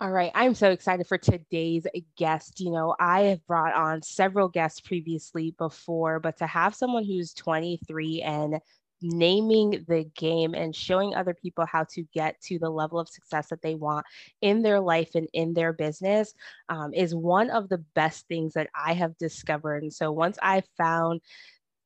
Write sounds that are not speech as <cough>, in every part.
All right. I'm so excited for today's guest. You know, I have brought on several guests previously before, but to have someone who's 23 and naming the game and showing other people how to get to the level of success that they want in their life and in their business um, is one of the best things that I have discovered. And so once I found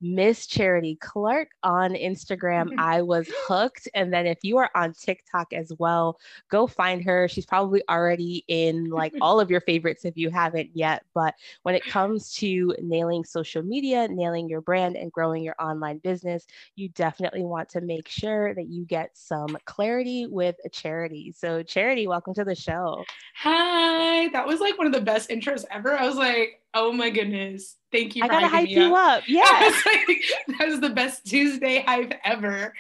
Miss Charity Corrin on Instagram. Mm-hmm. I was hooked. And then if you are on TikTok as well, go find her. She's probably already in like <laughs> all of your favorites if you haven't yet. But when it comes to nailing social media, nailing your brand, and growing your online business, you definitely want to make sure that you get some clarity with a charity. So, Charity, welcome to the show. Hi. That was like one of the best intros ever. I was like, Oh my goodness. Thank you. I gotta hype you up. up. <laughs> Yeah. like, that was the best Tuesday hype ever.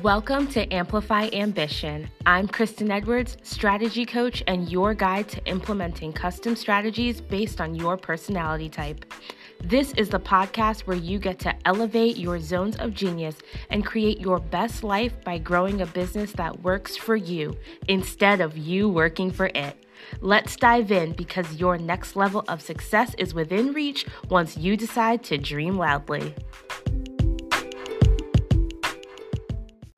Welcome to Amplify Ambition. I'm Kristen Edwards, strategy coach and your guide to implementing custom strategies based on your personality type. This is the podcast where you get to elevate your zones of genius and create your best life by growing a business that works for you instead of you working for it. Let's dive in because your next level of success is within reach once you decide to dream loudly.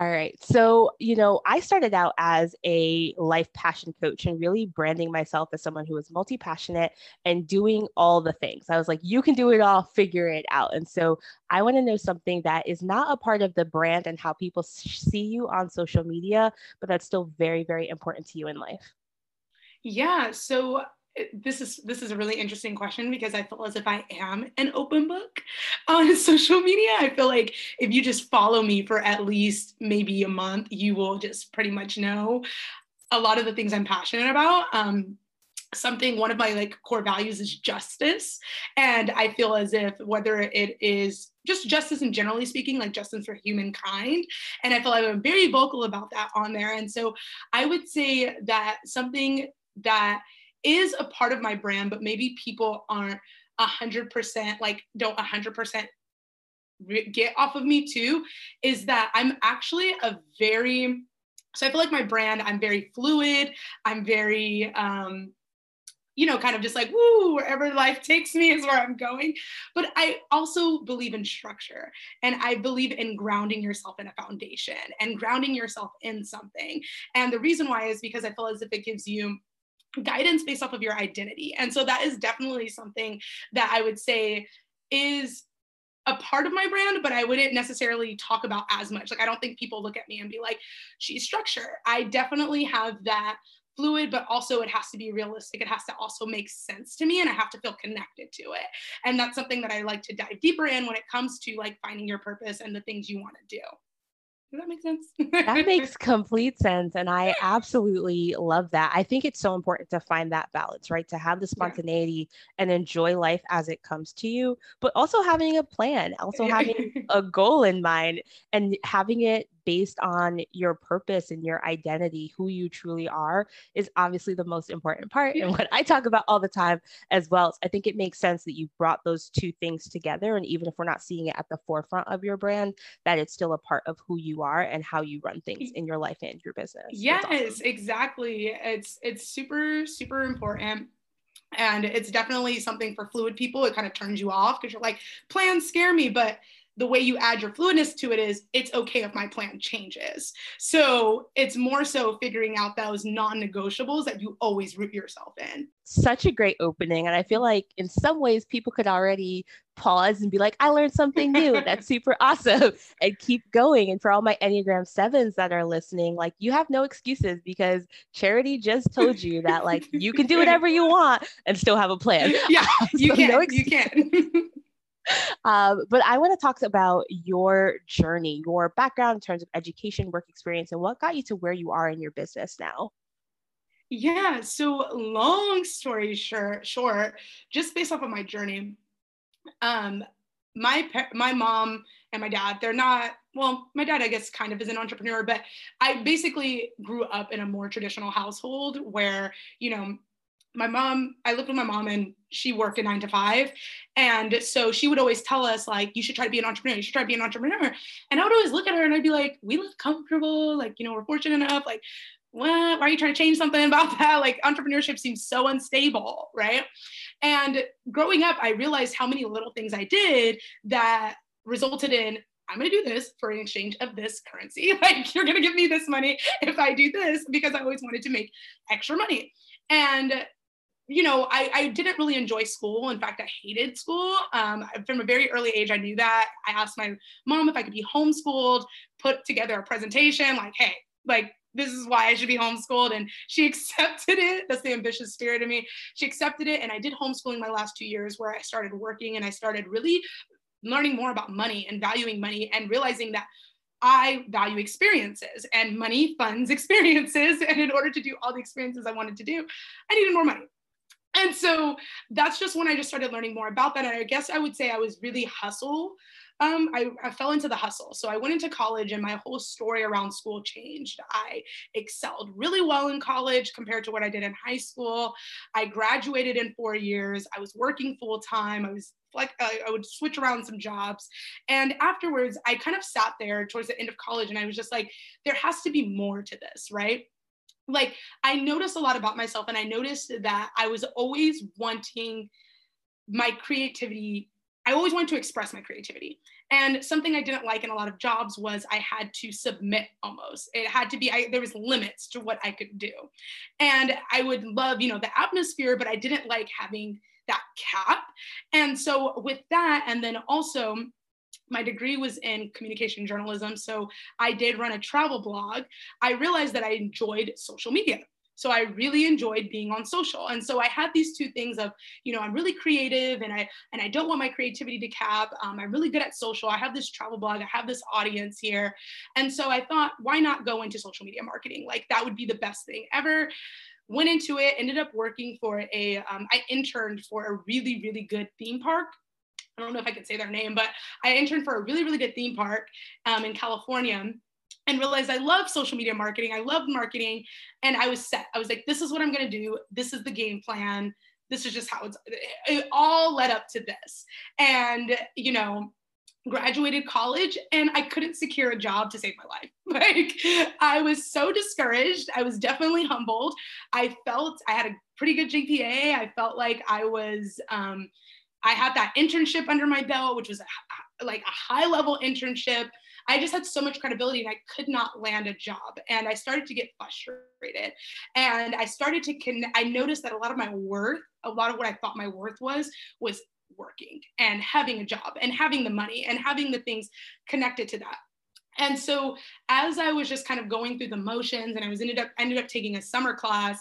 All right. So, you know, I started out as a life passion coach and really branding myself as someone who was multi passionate and doing all the things. I was like, you can do it all, figure it out. And so I want to know something that is not a part of the brand and how people see you on social media, but that's still very, very important to you in life. Yeah. So this is this is a really interesting question because I feel as if I am an open book on <laughs> social media. I feel like if you just follow me for at least maybe a month, you will just pretty much know a lot of the things I'm passionate about. Um, something one of my like core values is justice and i feel as if whether it is just justice and generally speaking like justice for humankind and i feel like i'm very vocal about that on there and so i would say that something that is a part of my brand, but maybe people aren't a hundred percent like don't a hundred percent get off of me too, is that I'm actually a very so I feel like my brand, I'm very fluid. I'm very um, you know, kind of just like, woo, wherever life takes me is where I'm going. But I also believe in structure and I believe in grounding yourself in a foundation and grounding yourself in something. And the reason why is because I feel as if it gives you guidance based off of your identity. And so that is definitely something that I would say is a part of my brand, but I wouldn't necessarily talk about as much. Like, I don't think people look at me and be like, she's structure. I definitely have that fluid, but also it has to be realistic. It has to also make sense to me and I have to feel connected to it. And that's something that I like to dive deeper in when it comes to like finding your purpose and the things you want to do. Does that make sense? that makes <laughs> complete sense. And I absolutely love that. I think it's so important to find that balance, right? To have the spontaneity yeah. and enjoy life as it comes to you, but also having a plan, also having <laughs> a goal in mind and having it based on your purpose and your identity, who you truly are, is obviously the most important part. And what I talk about all the time as well. I think it makes sense that you brought those two things together. And even if we're not seeing it at the forefront of your brand, that it's still a part of who you are and how you run things in your life and your business. Yes, awesome. exactly. It's it's super, super important and it's definitely something for fluid people it kind of turns you off because you're like plans scare me but the way you add your fluidness to it is it's okay if my plan changes. So it's more so figuring out those non negotiables that you always root yourself in. Such a great opening. And I feel like in some ways people could already pause and be like, I learned something new. <laughs> That's super awesome. And keep going. And for all my Enneagram sevens that are listening, like you have no excuses because Charity just told you that like you can do whatever you <laughs> want and still have a plan. Yeah, <laughs> you so can. No you can. Um, but I want to talk about your journey, your background in terms of education, work experience, and what got you to where you are in your business now. Yeah, so long story short, short, just based off of my journey, um, my my mom and my dad, they're not well, my dad, I guess, kind of is an entrepreneur, but I basically grew up in a more traditional household where, you know, my mom, I lived with my mom and she worked a nine to five. And so she would always tell us, like, you should try to be an entrepreneur. You should try to be an entrepreneur. And I would always look at her and I'd be like, we live comfortable. Like, you know, we're fortunate enough. Like, what? Why are you trying to change something about <laughs> that? Like, entrepreneurship seems so unstable, right? And growing up, I realized how many little things I did that resulted in I'm going to do this for an exchange of this currency. <laughs> Like, you're going to give me this money if I do this because I always wanted to make extra money. And you know, I, I didn't really enjoy school. In fact, I hated school. Um, from a very early age, I knew that. I asked my mom if I could be homeschooled, put together a presentation like, hey, like, this is why I should be homeschooled. And she <laughs> accepted it. That's the ambitious spirit of me. She accepted it. And I did homeschooling my last two years where I started working and I started really learning more about money and valuing money and realizing that I value experiences and money funds <laughs> experiences. And in order to do all the experiences I wanted to do, I needed more money and so that's just when I just started learning more about that. And I guess I would say I was really hustle. Um, I, I fell into the hustle. So I went into college and my whole story around school changed. I excelled really well in college compared to what I did in high school. I graduated in four years. I was working full time. I was like I, I would switch around some jobs and afterwards i kind of sat there towards the end of college and i was just like there has to be more to this right like I noticed a lot about myself and I noticed that I was always wanting my creativity I always wanted to express my creativity. And something I didn't like in a lot of jobs was I had to submit almost. It had to be, I, there was limits to what I could do. And I would love, you know, the atmosphere, but I didn't like having that cap. And so with that, and then also my degree was in communication journalism. So I did run a travel blog. I realized that I enjoyed social media. So I really enjoyed being on social. And so I had these two things of, you know, I'm really creative and I and I don't want my creativity to cap. Um, I'm really good at social. I have this travel blog. I have this audience here. And so I thought, why not go into social media marketing? Like that would be the best thing ever went into it ended up working for a. Um, I interned for a really really good theme park I don't know if I could say their name, but I interned for a really, really good theme park um, in California and realized I love social media marketing. I love marketing. And I was set. I was like, this is what I'm going to do. This is the game plan. This is just how it's, it all led up to this. And, you know, graduated college and I couldn't secure a job to save my life. <laughs> Like I was so discouraged. I was definitely humbled. I felt I had a pretty good GPA. I felt like I was um, I had that internship under my belt, which was a, like a high level internship. I just had so much credibility and I could not land a job. And I started to get frustrated. And I started to connect, I noticed that a lot of my worth, a lot of what I thought my worth was, was working and having a job and having the money and having the things connected to that. And so as I was just kind of going through the motions and I was ended up ended up taking a summer class,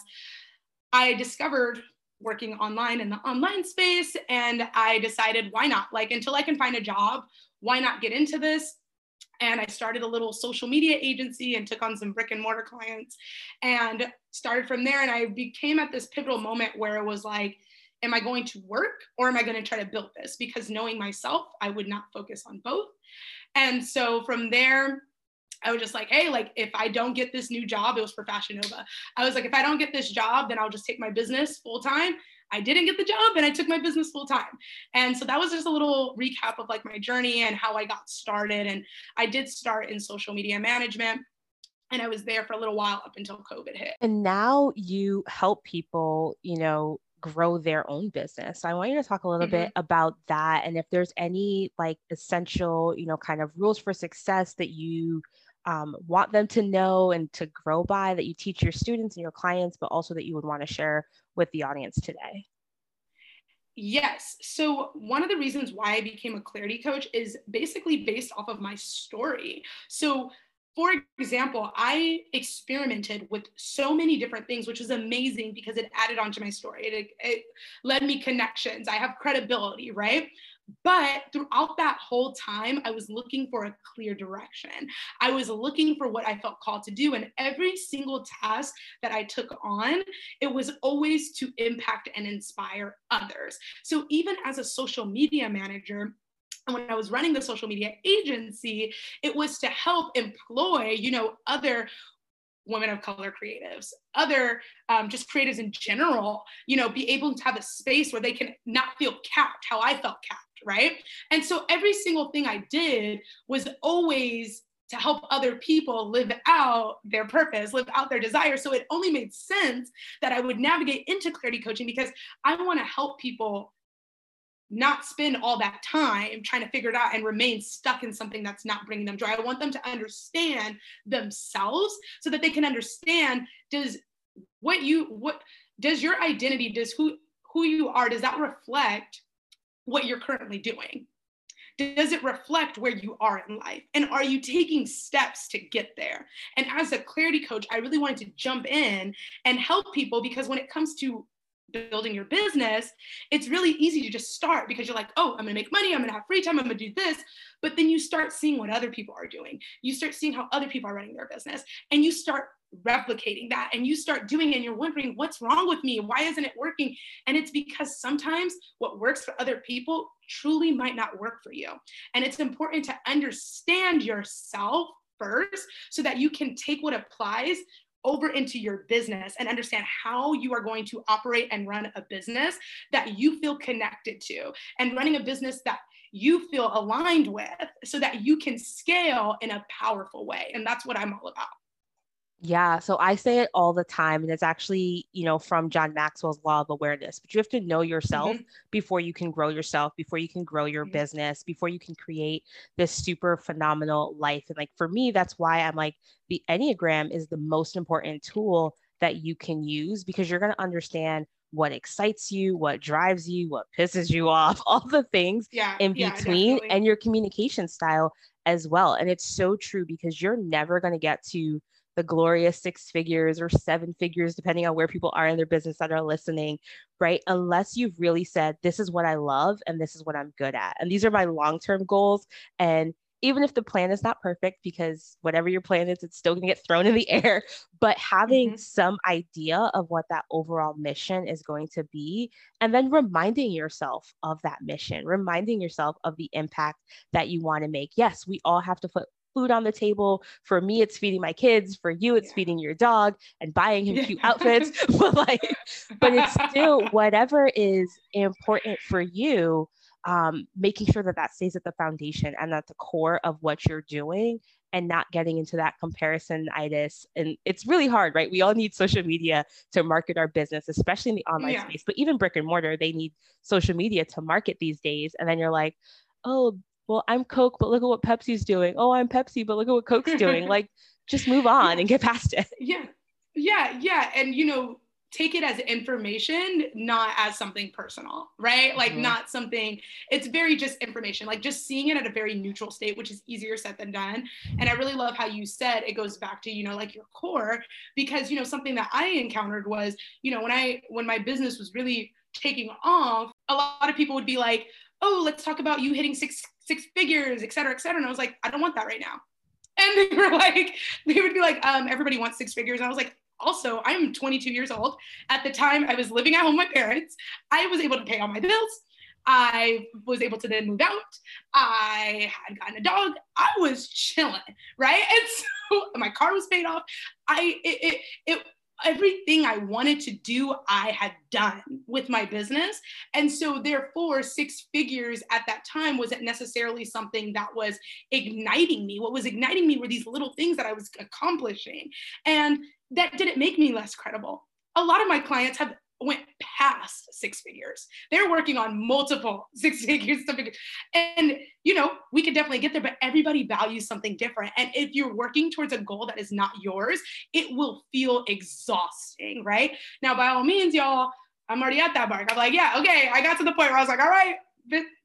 I discovered working online in the online space. And I decided, why not? Like, until I can find a job, why not get into this? And I started a little social media agency and took on some brick and mortar clients and started from there. And I became at this pivotal moment where it was like, am I going to work or am I going to try to build this? Because knowing myself, I would not focus on both. And so from there, I was just like, hey, like if I don't get this new job, it was for Fashion Nova. I was like, if I don't get this job, then I'll just take my business full time. I didn't get the job and I took my business full time. And so that was just a little recap of like my journey and how I got started. And I did start in social media management and I was there for a little while up until COVID hit. And now you help people, you know, grow their own business. So I want you to talk a little mm-hmm. bit about that and if there's any like essential, you know, kind of rules for success that you um, want them to know and to grow by that you teach your students and your clients, but also that you would want to share with the audience today? Yes. So, one of the reasons why I became a clarity coach is basically based off of my story. So, for example, I experimented with so many different things, which was amazing because it added on to my story. It, it led me connections. I have credibility, right? But throughout that whole time, I was looking for a clear direction. I was looking for what I felt called to do. And every single task that I took on, it was always to impact and inspire others. So even as a social media manager, and when I was running the social media agency, it was to help employ, you know, other women of color creatives, other um, just creatives in general, you know, be able to have a space where they can not feel capped how I felt capped, right? And so every single thing I did was always to help other people live out their purpose, live out their desire. So it only made sense that I would navigate into clarity coaching because I want to help people not spend all that time trying to figure it out and remain stuck in something that's not bringing them joy. I want them to understand themselves so that they can understand does what you what does your identity does who who you are does that reflect what you're currently doing? Does it reflect where you are in life? And are you taking steps to get there? And as a clarity coach, I really wanted to jump in and help people because when it comes to building your business, it's really easy to just start because you're like, oh, I'm gonna make money, I'm gonna have free time, I'm gonna do this. But then you start seeing what other people are doing. You start seeing how other people are running their business, and you start replicating that and you start doing it and you're wondering what's wrong with me why isn't it working and it's because sometimes what works for other people truly might not work for you and it's important to understand yourself first so that you can take what applies over into your business and understand how you are going to operate and run a business that you feel connected to and running a business that you feel aligned with so that you can scale in a powerful way. And that's what I'm all about. Yeah, so I say it all the time, and it's actually, you know, from John Maxwell's law of awareness. But you have to know yourself mm-hmm. before you can grow yourself, before you can grow your mm-hmm. business, before you can create this super phenomenal life. And like for me, that's why I'm like, the Enneagram is the most important tool that you can use because you're going to understand what excites you, what drives you, what pisses you <laughs> off, all the things yeah, in between, yeah, and your communication style as well. And it's so true because you're never going to get to the glorious six figures or seven figures, depending on where people are in their business that are listening, right? Unless you've really said, this is what I love and this is what I'm good at. And these are my long term goals. And even if the plan is not perfect, because whatever your plan is, it's still going to get thrown in the <laughs> air. But having mm-hmm. some idea of what that overall mission is going to be, and then reminding yourself of that mission, reminding yourself of the impact that you want to make. Yes, we all have to put food on the table. For me, it's feeding my kids. For you, it's yeah. feeding your dog and buying him cute outfits. <laughs> <laughs> but like, but it's still <laughs> whatever is important for you. Um, making sure that that stays at the foundation and at the core of what you're doing and not getting into that comparison itis. And it's really hard, right? We all need social media to market our business, especially in the online yeah. space, but even brick and mortar, they need social media to market these days. And then you're like, oh, well, I'm Coke, but look at what Pepsi's doing. Oh, I'm Pepsi, but look at what Coke's doing. <laughs> like, just move on and get past it. <laughs> Yeah. Yeah. Yeah. And, you know, take it as information, not as something personal, right? Like, mm-hmm. not something, it's very just information, like just seeing it at a very neutral state, which is easier said than done. And I really love how you said it goes back to, you know, like your core, because, you know, something that I encountered was, you know, when I, when my business was really taking off, a lot of people would be like, oh, let's talk about you hitting six six figures, et cetera, et cetera. And I was like, I don't want that right now. <laughs> And they were like, they would be like, um, everybody wants six figures. And I was like, also, I'm 22 years old. At the time, I was living at home with my parents. I was able to pay all my bills. I was able to then move out. I had gotten a dog. I was chilling, right? <laughs> And so my car was paid off. I it, it, it everything I wanted to do, I had done with my business. And so, therefore, six figures at that time wasn't necessarily something that was igniting me. What was igniting me were these little things that I was accomplishing. And that didn't make me less credible. A lot of my clients have went past six figures. They're working on multiple <laughs> six figures, and you know we could definitely get there. But everybody values something different, and if you're working towards a goal that is not yours, it will feel exhausting, right? Now, by all means, y'all, I'm already at that mark. I'm like, yeah, okay, I got to the point where I was like, all right,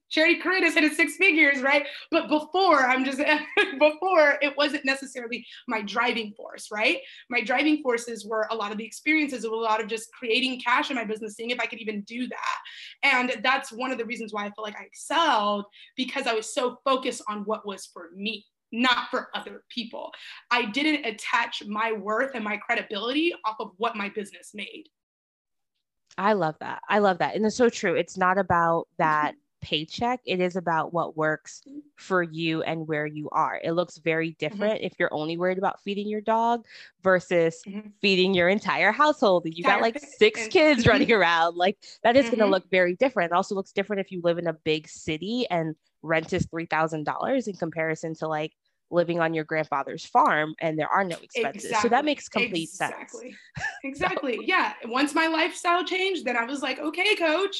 Charity Corrin has hit six figures, right? But before, I'm just <laughs> before it wasn't necessarily my driving force, right? My driving forces were a lot of the experiences of a lot of just creating cash in my business, seeing if I could even do that. And that's one of the reasons why I feel like I excelled because I was so focused on what was for me not for other people. I didn't attach my worth and my credibility off of what my business made. I love that. I love that. And it's so true. It's not about that mm-hmm. Paycheck. It is about what works for you and where you are. It looks very mm-hmm. different mm-hmm. if you're only worried about feeding your dog versus mm-hmm. feeding your entire household. You got like six kids mm-hmm. <laughs> running around. Like that is going to mm-hmm. look very different. It also looks different if you live in a big city and rent is $3,000 in comparison to like living on your grandfather's farm and there are no expenses. Exactly. So that makes complete exactly. sense. Exactly. <laughs> so. Yeah. Once my lifestyle changed, then I was like, okay, coach,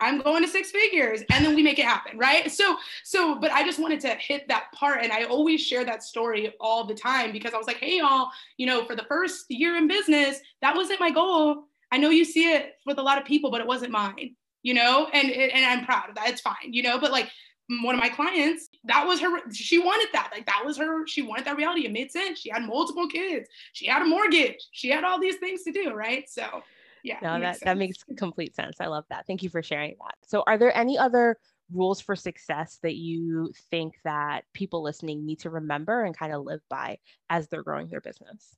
I'm going to six figures. And then we make it happen. Right. So, so, but I just wanted to hit that part. And I always share that story all the time because I was like, hey, y'all, you know, for the first year in business, that wasn't my goal. I know you see it with a lot of people, but it wasn't mine you know and and i'm proud of that it's fine you know but like one of my clients, that was her, she wanted that. Like that was her, she wanted that reality. It made sense. She had multiple kids. She had a mortgage. She had all these things to do, right? So yeah. No, that, that makes <laughs> complete sense. I love that. Thank you for sharing that. So are there any other rules for success that you think that people listening need to remember and kind of live by as they're growing their business?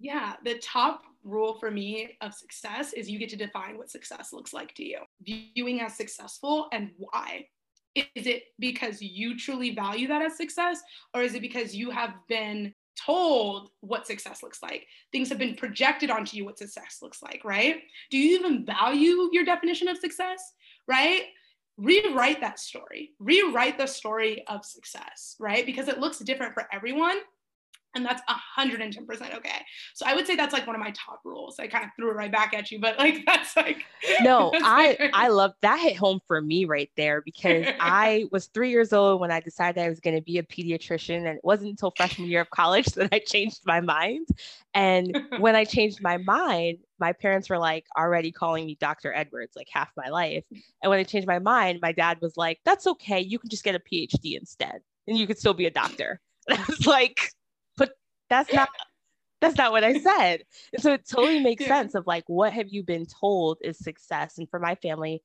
Yeah, the top rule for me of success is you get to define what success looks like to you. Viewing as successful and why is it because you truly value that as success or is it because you have been told what success looks like. Things have been projected onto you what success looks like right? Do you even value your definition of success right? Rewrite that story. Rewrite the story of success right? Because it looks different for everyone and that's 110% okay. So i would say that's like one of my top rules. I kind of threw it right back at you but like <laughs> that's like no <laughs> i i love that hit home for me right there because <laughs> i was three years old when i decided i was going to be a pediatrician and it wasn't until freshman year of college that i changed my mind. And when i changed my mind my parents were like already calling me dr edwards like half my life. And when i changed my mind my dad was like that's okay you can just get a phd instead and you could still be a doctor. And i was like that's not that's not what I said. And so it totally <laughs> makes sense of like what have you been told is success? And for my family,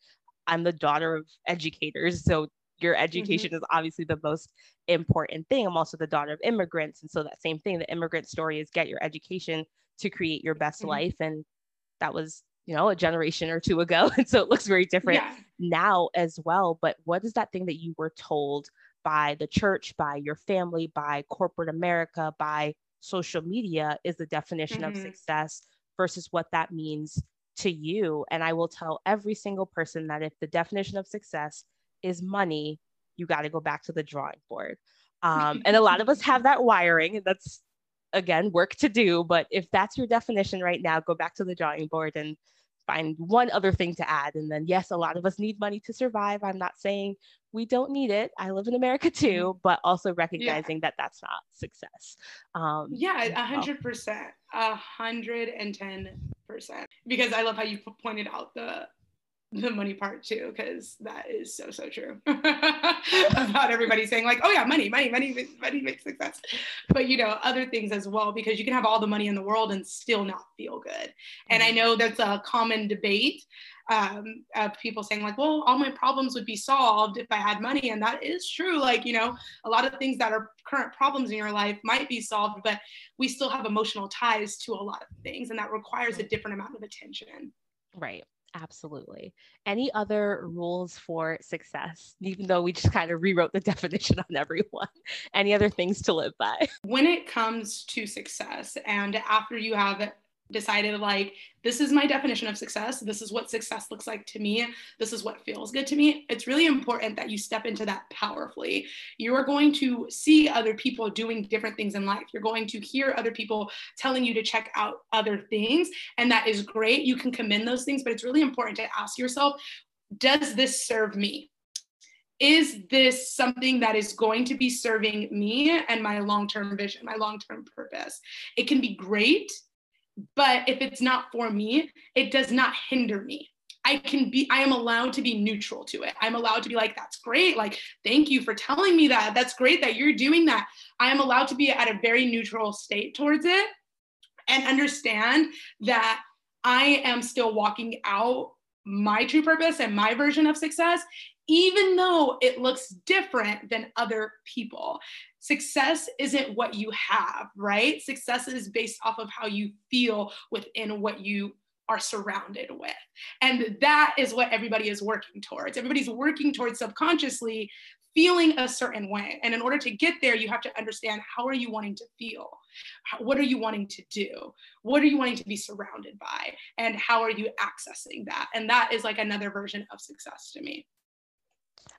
I'm the daughter of educators. So your education mm-hmm. is obviously the most important thing. I'm also the daughter of immigrants. And so that same thing, the immigrant story is get your education to create your best mm-hmm. life. And that was, you know, a generation or two ago. <laughs> And so it looks very different yeah. now as well. But what is that thing that you were told by the church, by your family, by corporate America, by social media is the definition mm-hmm. of success versus what that means to you. And I will tell every single person that if the definition of success is money, you got to go back to the drawing board. Um, and a lot of us have that wiring, that's again work to do. But if that's your definition right now, go back to the drawing board and find one other thing to add. And then, yes, a lot of us need money to survive. I'm not saying we don't need it. I live in America <laughs> too, but also recognizing yeah. that that's not success. Um, yeah, a hundred percent, a hundred and ten percent. Because I love how you pointed out the the money part too, because that is so so true <laughs> about everybody saying like, oh yeah, money, money, money, money makes success. But you know, other things as well, because you can have all the money in the world and still not feel good. And I mm-hmm. know that's a common debate um, of people saying like, well, all my problems would be solved if I had money, and that is true. Like you know, a lot of things that are current problems in your life might be solved, but we still have emotional ties to a lot of things, and that requires a different amount of attention. Right. Absolutely. Any other rules for success, even though we just kind of rewrote the <laughs> definition on everyone? Any other things to live by? When it comes to success, and after you have decided like this is my definition of success. This is what success looks like to me. This is what feels good to me. It's really important that you step into that powerfully. You are going to see other people doing different things in life. You're going to hear other people telling you to check out other things and that is great. You can commend those things but it's really important to ask yourself does this serve me? Is this something that is going to be serving me and my long term vision, my long term purpose? It can be great but if it's not for me, it does not hinder me. I can be, I am allowed to be neutral to it. I'm allowed to be like, that's great. Like, thank you for telling me that. That's great that you're doing that. I am allowed to be at a very neutral state towards it and understand that I am still walking out my true purpose and my version of success, even though it looks different than other people success isn't what you have, right? Success is based off of how you feel within what you are surrounded with. And that is what everybody is working towards. Everybody's working towards subconsciously feeling a certain way. And in order to get there, you have to understand how are you wanting to feel? What are you wanting to do? What are you wanting to be surrounded by? And how are you accessing that? And that is like another version of success to me.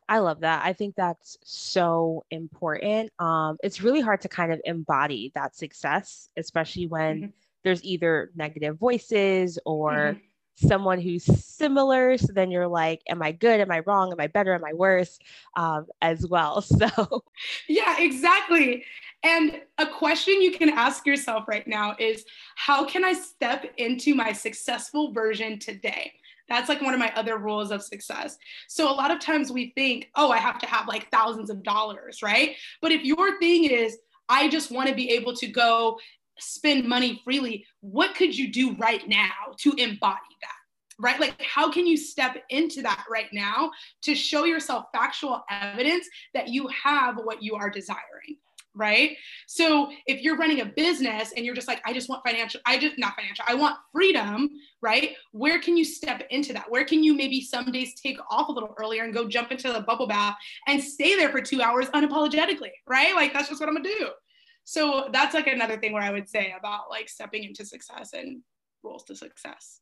I love that. I think that's so important. Um, it's really hard to kind of embody that success, especially when mm-hmm. there's either negative voices or mm-hmm someone who's similar. So then you're like, am I good? Am I wrong? Am I better? Am I worse? Um, as well. <laughs> So, yeah, exactly. And a question you can ask yourself right now is how can I step into my successful version today? That's like one of my other rules of success. So, a lot of times we think, oh, I have to have like thousands of dollars, right? But if your thing is, I just want to be able to go spend money freely, what could you do right now to embody that? Right? Like, how can you step into that right now to show yourself factual evidence that you have what you are desiring? Right. So, if you're running a business and you're just like, I just want financial, I just not financial, I want freedom, right? Where can you step into that? Where can you maybe some days take off a little earlier and go jump into the bubble bath and stay there for two hours unapologetically, right? Like, that's just what I'm gonna do so that's like another thing where i would say about like stepping into success and rules to success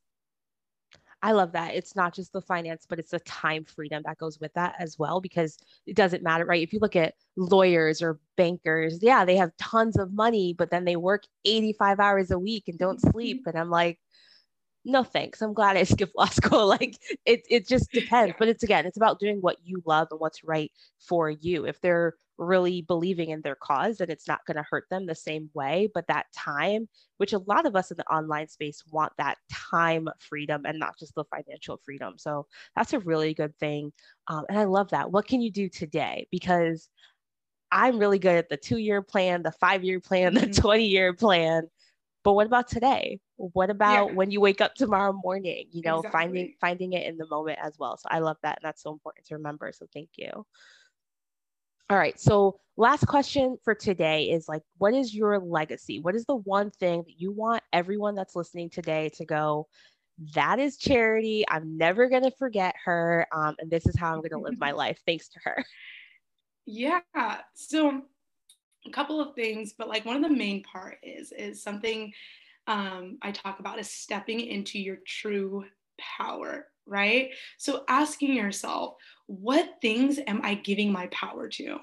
I love that. It's not just the finance, but it's the time freedom that goes with that as well, because it doesn't matter, right? If you look at lawyers or bankers, yeah, they have tons of money, but then they work 85 hours a week and don't mm-hmm. sleep. And I'm like, no thanks i'm glad i <laughs> skipped law school like it, it just depends but it's again it's about doing what you love and what's right for you if they're really believing in their cause and it's not going to hurt them the same way but that time which a lot of us in the online space want that time freedom and not just the financial freedom so that's a really good thing um, and i love that what can you do today because i'm really good at the two year plan the five year plan the mm-hmm. 20 year plan but what about today what about yeah. when you wake up tomorrow morning you know exactly. finding finding it in the moment as well so i love that and that's so important to remember so thank you all right so last question for today is like what is your legacy? What is the one thing that you want everyone that's listening today to go that is charity. I'm never going to forget her um, and this is how i'm going to live my life. Thanks to her. Yeah so a couple of things, but like one of the main part is is something um, I talk about is stepping into your true power, right? So asking yourself, what things am I giving my power to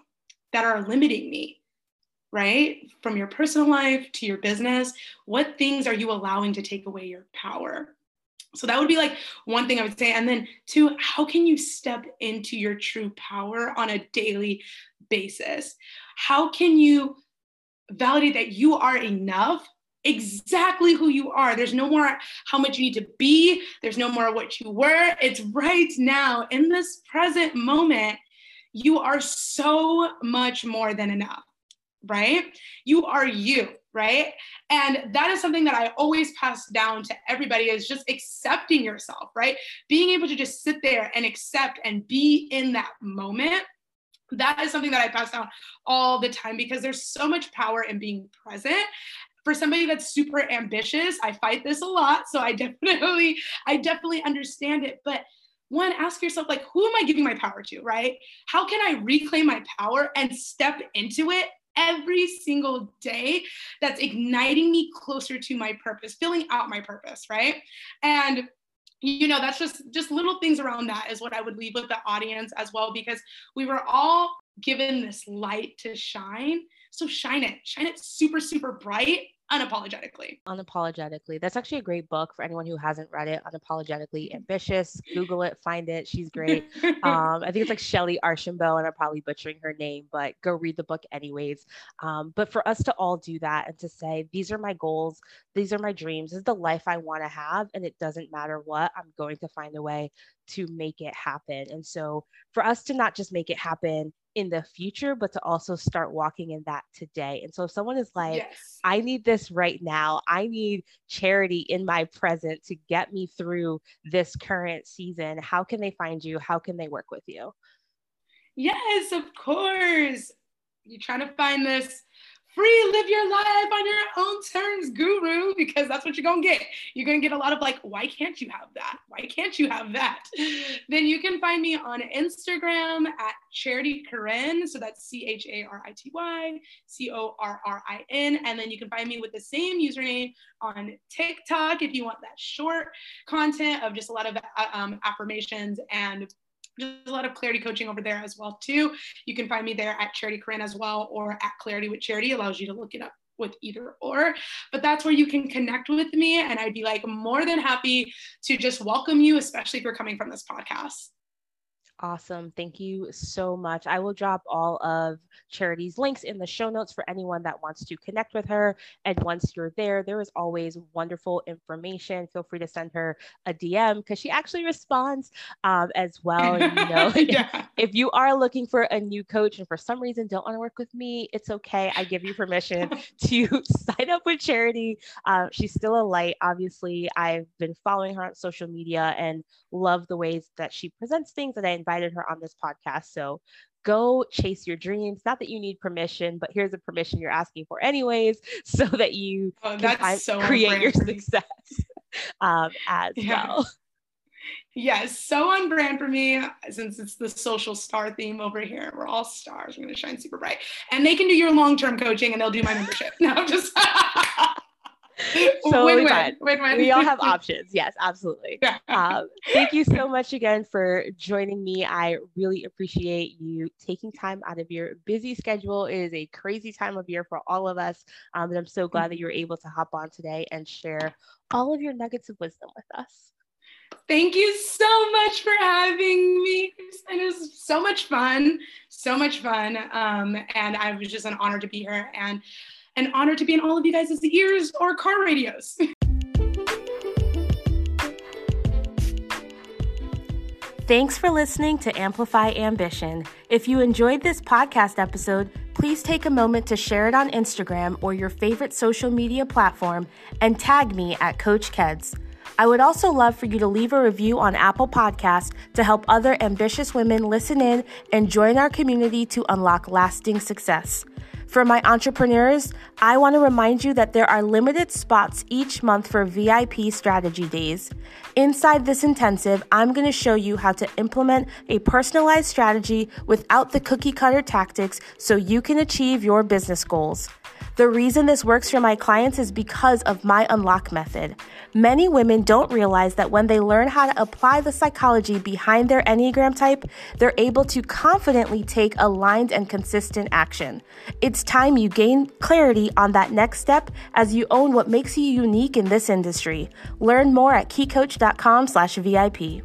that are limiting me? Right? From your personal life to your business, what things are you allowing to take away your power? So that would be like one thing I would say. And then, two, how can you step into your true power on a daily basis? How can you validate that you are enough? Exactly who you are. There's no more how much you need to be. There's no more what you were. It's right now in this present moment. You are so much more than enough, right? You are you right and that is something that i always pass down to everybody is just accepting yourself right being able to just sit there and accept and be in that moment that is something that i pass down all the time because there's so much power in being present for somebody that's super ambitious i fight this a lot so i <laughs> definitely i definitely understand it but one ask yourself like who am i giving my power to right? How can i reclaim my power and step into it every single day that's igniting me closer to my purpose, filling out my purpose, right? And you know that's just just little things around that is what i would leave with the audience as well because we were all given this light to shine. So shine it. Shine it super super bright unapologetically. Unapologetically. That's actually a great book for anyone who hasn't read it. Unapologetically ambitious. Google it, find it. She's great. <laughs> um, I think it's like Shellye Archambeau, and I'm probably butchering her name, but go read the book anyways. Um, but for us to all do that and to say, these are my goals, these are my dreams, this is the life I want to have, and it doesn't matter what, I'm going to find a way to make it happen. And so for us to not just make it happen in the future, but to also start walking in that today. And so if someone is like, yes. I need this right now, I need charity in my present to get me through this current season, how can they find you? How can they work with you? Yes, of course. You're trying to find this free live your life on your own terms guru because that's what you're gonna get. You're gonna get a lot of like why can't you have that? Why can't you have that? Then you can find me on instagram at charity corrin so that's c-h-a-r-i-t-y c-o-r-r-i-n and then you can find me with the same username on tiktok if you want that short content of just a lot of uh, um, affirmations and there's a lot of clarity coaching over there as well too. You can find me there at Charity Corrin as well, or at Clarity with Charity. Allows you to look it up with either or. But that's where you can connect with me and i'd be like more than happy to just welcome you especially if you're coming from this podcast Awesome. Thank you so much. I will drop all of Charity's links in the show notes for anyone that wants to connect with her. And once you're there, there is always wonderful information. Feel free to send her a DM because she actually responds um, as well. You know, <laughs> yeah. if, <laughs> if you are looking for a new coach and for some reason don't want to work with me, it's okay. I give you permission <laughs> to sign up with Charity. Uh, she's still a light. Obviously, I've been following her on social media and love the ways that she presents things and I invited her on this podcast. So go chase your dreams. Not that you need permission, but here's a permission you're asking for anyways, <laughs> so that you oh, can find, so create your success <laughs> um, as yeah. well. Yes, so on brand for me since it's the social star theme over here. We're all stars. We're going to shine super bright. And they can do your long term coaching and they'll do my membership. <laughs> No, I'm just. <laughs> totally fine. Win-win. We all have <laughs> options. Yes, absolutely. Yeah. Um, thank you so much again for joining me. I really appreciate you taking time out of your busy schedule. It is a crazy time of year for all of us. Um, and I'm so glad that you were able to hop on today and share all of your nuggets of wisdom with us. Thank you so much for having me. It was so much fun, so much fun. Um, and I was just an honor to be here. And an honor to be in all of you guys' ears or car radios. Thanks for listening to Amplify Ambition. If you enjoyed this podcast episode, please take a moment to share it on Instagram or your favorite social media platform and tag me at Coach Keds. I would also love for you to leave a review on Apple Podcast to help other ambitious women listen in and join our community to unlock lasting success. For my entrepreneurs, I want to remind you that there are limited spots each month for VIP strategy days. Inside this intensive, I'm going to show you how to implement a personalized strategy without the cookie cutter tactics so you can achieve your business goals. The reason this works for my clients is because of my unlock method. Many women don't realize that when they learn how to apply the psychology behind their Enneagram type, they're able to confidently take aligned and consistent action. It's time you gain clarity on that next step as you own what makes you unique in this industry. Learn more at keycoach.com/vip.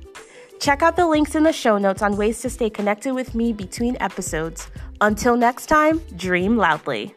Check out the links in the show notes on ways to stay connected with me between episodes. Until next time, dream loudly.